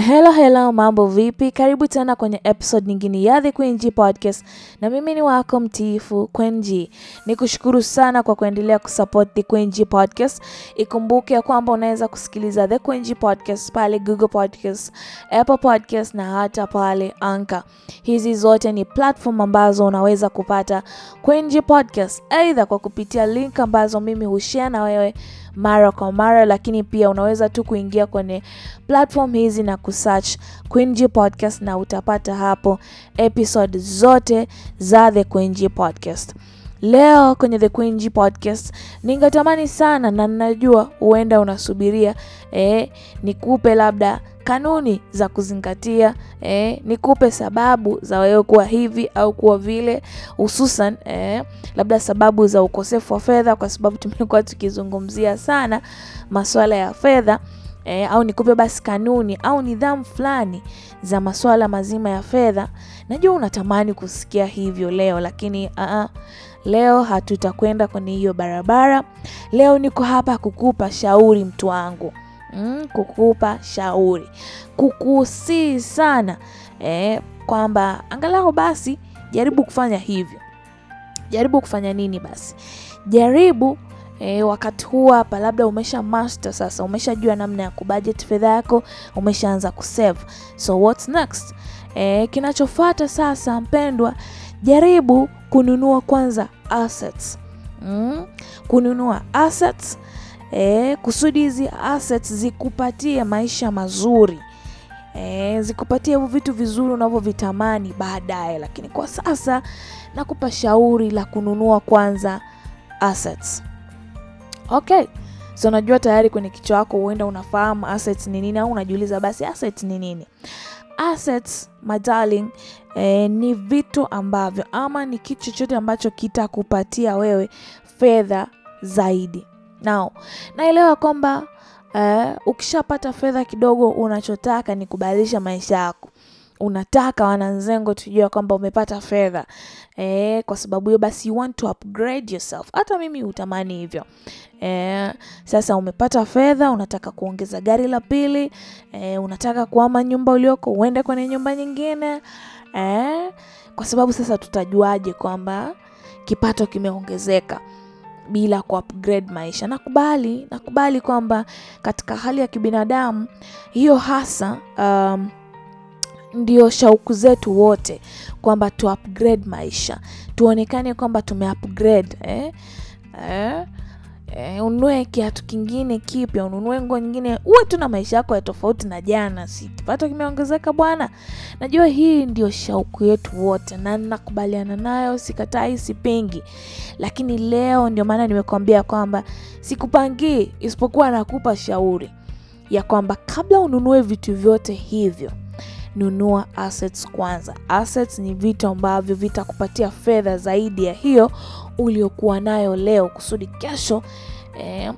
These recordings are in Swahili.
Hello hello, mambo vipi? Karibu tena kwenye episode nyingine ya The Queen G Podcast, na mimi ni wako mtiifu Queen G. Nikushukuru sana kwa kuendelea kusupport The Queen G Podcast. Ikumbuke kwamba unaweza kusikiliza The Queen G Podcast pale Google Podcast, Apple Podcast na hata pale Anchor. Hizi zote ni platform ambazo unaweza kupata Queen G Podcast aidha kwa kupitia link ambazo mimi hushare na wewe mara kwa mara, lakini pia unaweza tu kuingia kwenye platform hizi na kusearch Queen G Podcast na utapata hapo episode zote za The Queen G Podcast. Leo kwenye The Queen G Podcast ningetamani sana na ninajua huenda unasubiria eh, nikupe labda kanuni za kuzingatia eh, nikupe sababu za wewe kuwa hivi au kuwa vile, hususan eh, labda sababu za ukosefu wa fedha, kwa sababu tumekuwa tukizungumzia sana masuala ya fedha eh, au nikupe basi kanuni au nidhamu fulani za masuala mazima ya fedha. Najua unatamani kusikia hivyo leo, lakini uh -uh, leo hatutakwenda kwenye hiyo barabara. Leo niko hapa kukupa shauri mtu wangu. Mm, kukupa shauri, kukusii sana eh, kwamba angalau basi jaribu kufanya hivyo. Jaribu kufanya nini basi? Jaribu E, wakati huu hapa, labda umesha master sasa, umeshajua namna ya kubudget fedha yako, umeshaanza kusave. So what's next? E, kinachofuata sasa, mpendwa, jaribu kununua kwanza assets. Mm, kununua assets E, kusudi hizi assets zikupatie maisha mazuri e, zikupatie hivyo vitu vizuri unavyovitamani baadaye, lakini kwa sasa nakupa shauri la kununua kwanza assets. Okay, so najua tayari kwenye kichwa chako huenda unafahamu assets ni nini, au unajiuliza basi assets ni nini? Assets, my darling, eh, ni vitu ambavyo ama ni kitu chochote ambacho kitakupatia wewe fedha zaidi. Now, naelewa kwamba uh, ukishapata fedha kidogo, unachotaka ni kubadilisha maisha yako. Unataka wananzengo tujua kwamba umepata fedha eh, kwa sababu hiyo basi you want to upgrade yourself. Hata mimi utamani hivyo eh. Sasa umepata fedha, unataka kuongeza gari la pili eh, unataka kuhama nyumba ulioko uende kwenye nyumba nyingine eh, kwa sababu sasa tutajuaje kwamba kipato kimeongezeka bila kuupgrade maisha. Nakubali, nakubali kwamba katika hali ya kibinadamu hiyo hasa um, ndio shauku zetu wote kwamba tu upgrade maisha, tuonekane kwamba tume upgrade eh? Eh? Eh, ununue kiatu kingine kipya, ununue nguo nyingine, uwe tu na maisha yako ya tofauti na jana. Si kipato kimeongezeka bwana. Najua hii ndio shauku yetu wote, na nakubaliana nayo, sikatai, sipingi, lakini leo ndio maana nimekuambia kwamba sikupangii, isipokuwa nakupa shauri ya kwamba kabla ununue vitu vyote hivyo nunua assets kwanza. Assets ni vitu ambavyo vitakupatia fedha zaidi ya hiyo uliokuwa nayo leo, kusudi kesho eh,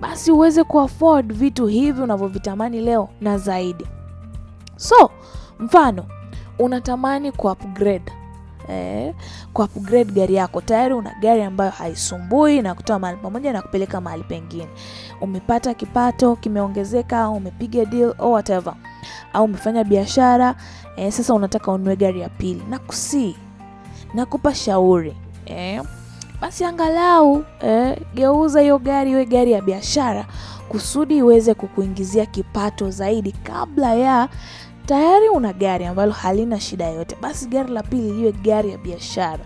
basi uweze kuafford vitu hivi unavyovitamani leo na zaidi. So mfano unatamani ku upgrade eh, ku upgrade gari yako. Tayari una gari ambayo haisumbui na kutoa mahali pamoja na kupeleka mahali pengine. Umepata kipato kimeongezeka, umepiga deal or whatever au umefanya biashara eh, sasa unataka ununue gari ya pili, na kusi nakupa shauri eh, basi angalau eh, geuza hiyo gari iwe gari ya biashara kusudi iweze kukuingizia kipato zaidi, kabla ya tayari una gari ambalo halina shida yoyote, basi gari la pili liwe gari ya biashara.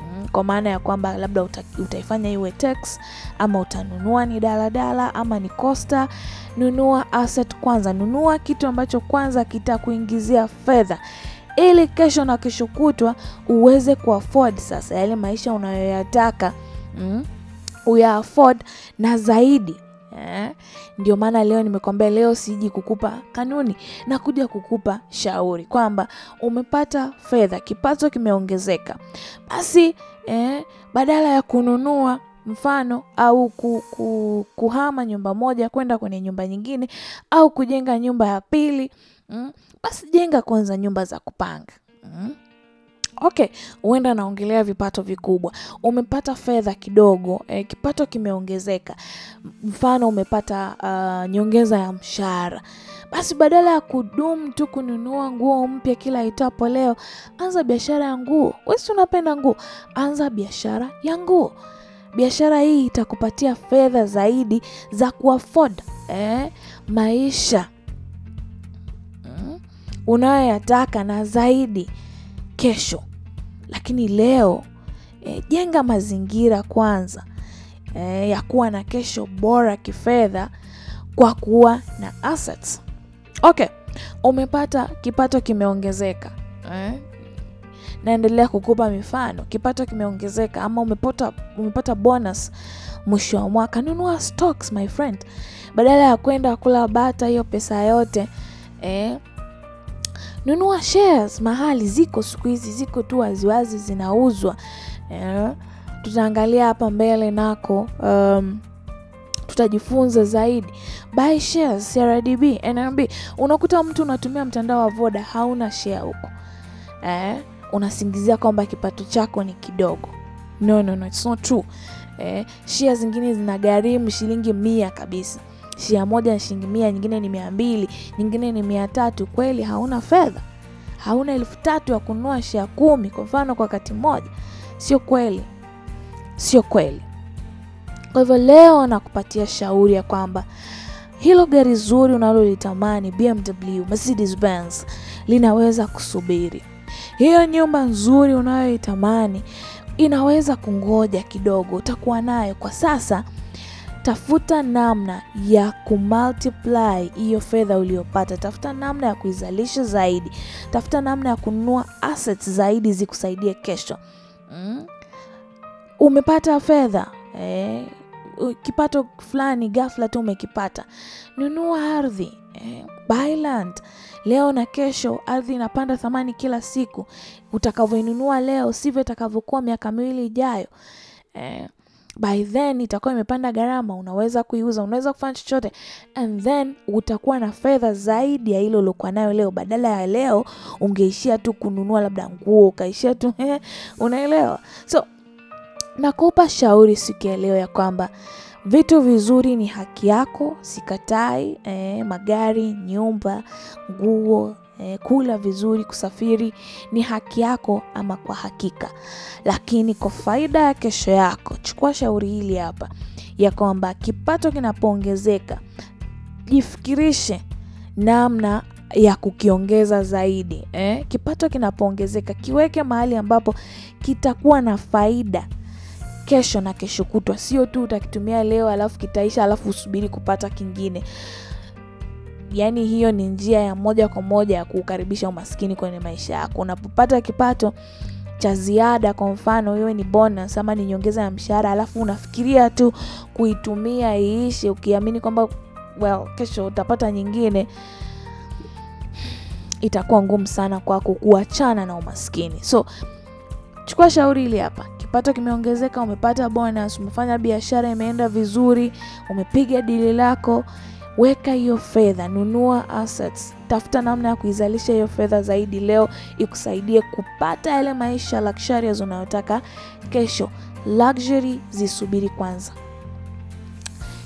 Mm, kwa maana ya kwamba labda uta, utaifanya iwe tax ama utanunua ni daladala ama ni costa Nunua asset kwanza, nunua kitu ambacho kwanza kitakuingizia fedha, ili kesho na kesho kutwa uweze kuafford sasa yale maisha unayoyataka. Mm, uya na zaidi eh. Ndio maana leo nimekwambia, leo siji kukupa kanuni na kuja kukupa shauri kwamba umepata fedha, kipato kimeongezeka, basi eh, badala ya kununua mfano au ku, ku, kuhama nyumba moja kwenda kwenye nyumba nyingine au kujenga nyumba ya pili mm, basi jenga kwanza nyumba za kupanga mm. Okay, huenda naongelea vipato vikubwa. Umepata fedha kidogo, eh, kipato kimeongezeka. Mfano umepata uh, nyongeza ya mshahara. Basi badala ya kudumu tu kununua nguo mpya kila itapo leo, anza biashara ya nguo. Wewe unapenda nguo? Anza biashara ya nguo. Biashara hii itakupatia fedha zaidi za kuafford eh, maisha mm, unayoyataka na zaidi kesho. Lakini leo e, jenga mazingira kwanza e, ya kuwa na kesho bora kifedha kwa kuwa na assets. Okay, umepata kipato kimeongezeka eh? Naendelea kukupa mifano. Kipato kimeongezeka ama umepata, umepata bonus mwisho wa mwaka, nunua stocks my friend, badala ya kwenda kula bata hiyo pesa yote eh? Nunua shares mahali ziko siku hizi, ziko tu waziwazi zinauzwa yeah. Tutaangalia hapa mbele nako um, tutajifunza zaidi. Buy shares CRDB, NMB. Unakuta mtu unatumia mtandao wa Voda hauna share huko eh? Unasingizia kwamba kipato chako ni kidogo. No, no, no, it's not true eh? Share zingine zinagharimu shilingi mia kabisa. Share moja ni shilingi mia, nyingine ni mia mbili, nyingine ni mia tatu. Kweli hauna fedha? Hauna elfu tatu ya kununua shia kumi kwa mfano kwa wakati mmoja? Sio kweli, sio kweli. Kwa hivyo leo nakupatia shauri ya kwamba hilo gari zuri unalolitamani BMW, Mercedes Benz linaweza kusubiri. Hiyo nyumba nzuri unayoitamani inaweza kungoja kidogo, utakuwa nayo kwa sasa. Tafuta namna ya kumultiply hiyo fedha uliyopata, tafuta namna ya kuizalisha zaidi, tafuta namna ya kununua assets zaidi zikusaidie kesho. Mm? Umepata fedha eh, kipato fulani ghafla tu umekipata, nunua ardhi eh, buy land. Leo na kesho. Ardhi inapanda thamani kila siku, utakavyoinunua leo sivyo itakavyokuwa miaka miwili ijayo eh, by then itakuwa imepanda gharama, unaweza kuiuza, unaweza kufanya chochote, and then utakuwa na fedha zaidi ya ile uliokuwa nayo leo. Badala ya leo ungeishia tu kununua labda nguo, ukaishia tu unaelewa? So nakupa shauri siku ya leo ya kwamba vitu vizuri ni haki yako, sikatai. Eh, magari, nyumba, nguo eh, kula vizuri, kusafiri ni haki yako, ama kwa hakika. Lakini kwa faida ya kesho yako, chukua shauri hili hapa ya kwamba kipato kinapoongezeka, jifikirishe namna ya kukiongeza zaidi eh. Kipato kinapoongezeka, kiweke mahali ambapo kitakuwa na faida kesho na kesho kutwa, sio tu utakitumia leo alafu kitaisha alafu usubiri kupata kingine. Yaani hiyo ni njia ya moja kwa moja ya kuukaribisha umaskini kwenye maisha yako. Unapopata kipato cha ziada, kwa mfano iwe ni bonus ama ni nyongeza ya mshahara, alafu unafikiria tu kuitumia iishe, ukiamini kwamba well, kesho utapata nyingine, itakuwa ngumu sana kwako kuachana na umaskini. So chukua shauri hili hapa. Kipato kimeongezeka, umepata bonus, umefanya biashara imeenda vizuri, umepiga dili lako, weka hiyo fedha, nunua assets, tafuta namna ya kuizalisha hiyo fedha zaidi leo, ikusaidie kupata yale maisha luxurious unayotaka kesho. Luxury zisubiri kwanza.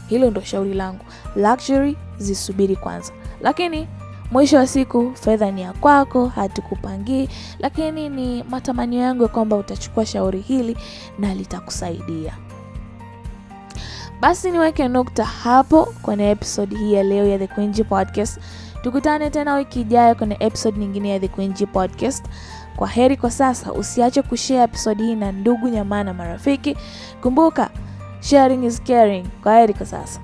Hilo ndo shauri langu, luxury zisubiri kwanza, lakini mwisho wa siku fedha ni ya kwako, hatukupangii, lakini ni matamanio yangu ya kwamba utachukua shauri hili na litakusaidia. Basi niweke nukta hapo kwenye episode hii ya leo ya The Queen Podcast. Tukutane tena wiki ijayo kwenye episode nyingine ya The Queen Podcast. Kwa heri kwa sasa, usiache kushare episode hii na ndugu, jamaa na marafiki. Kumbuka, sharing is caring. Kwa heri kwa sasa.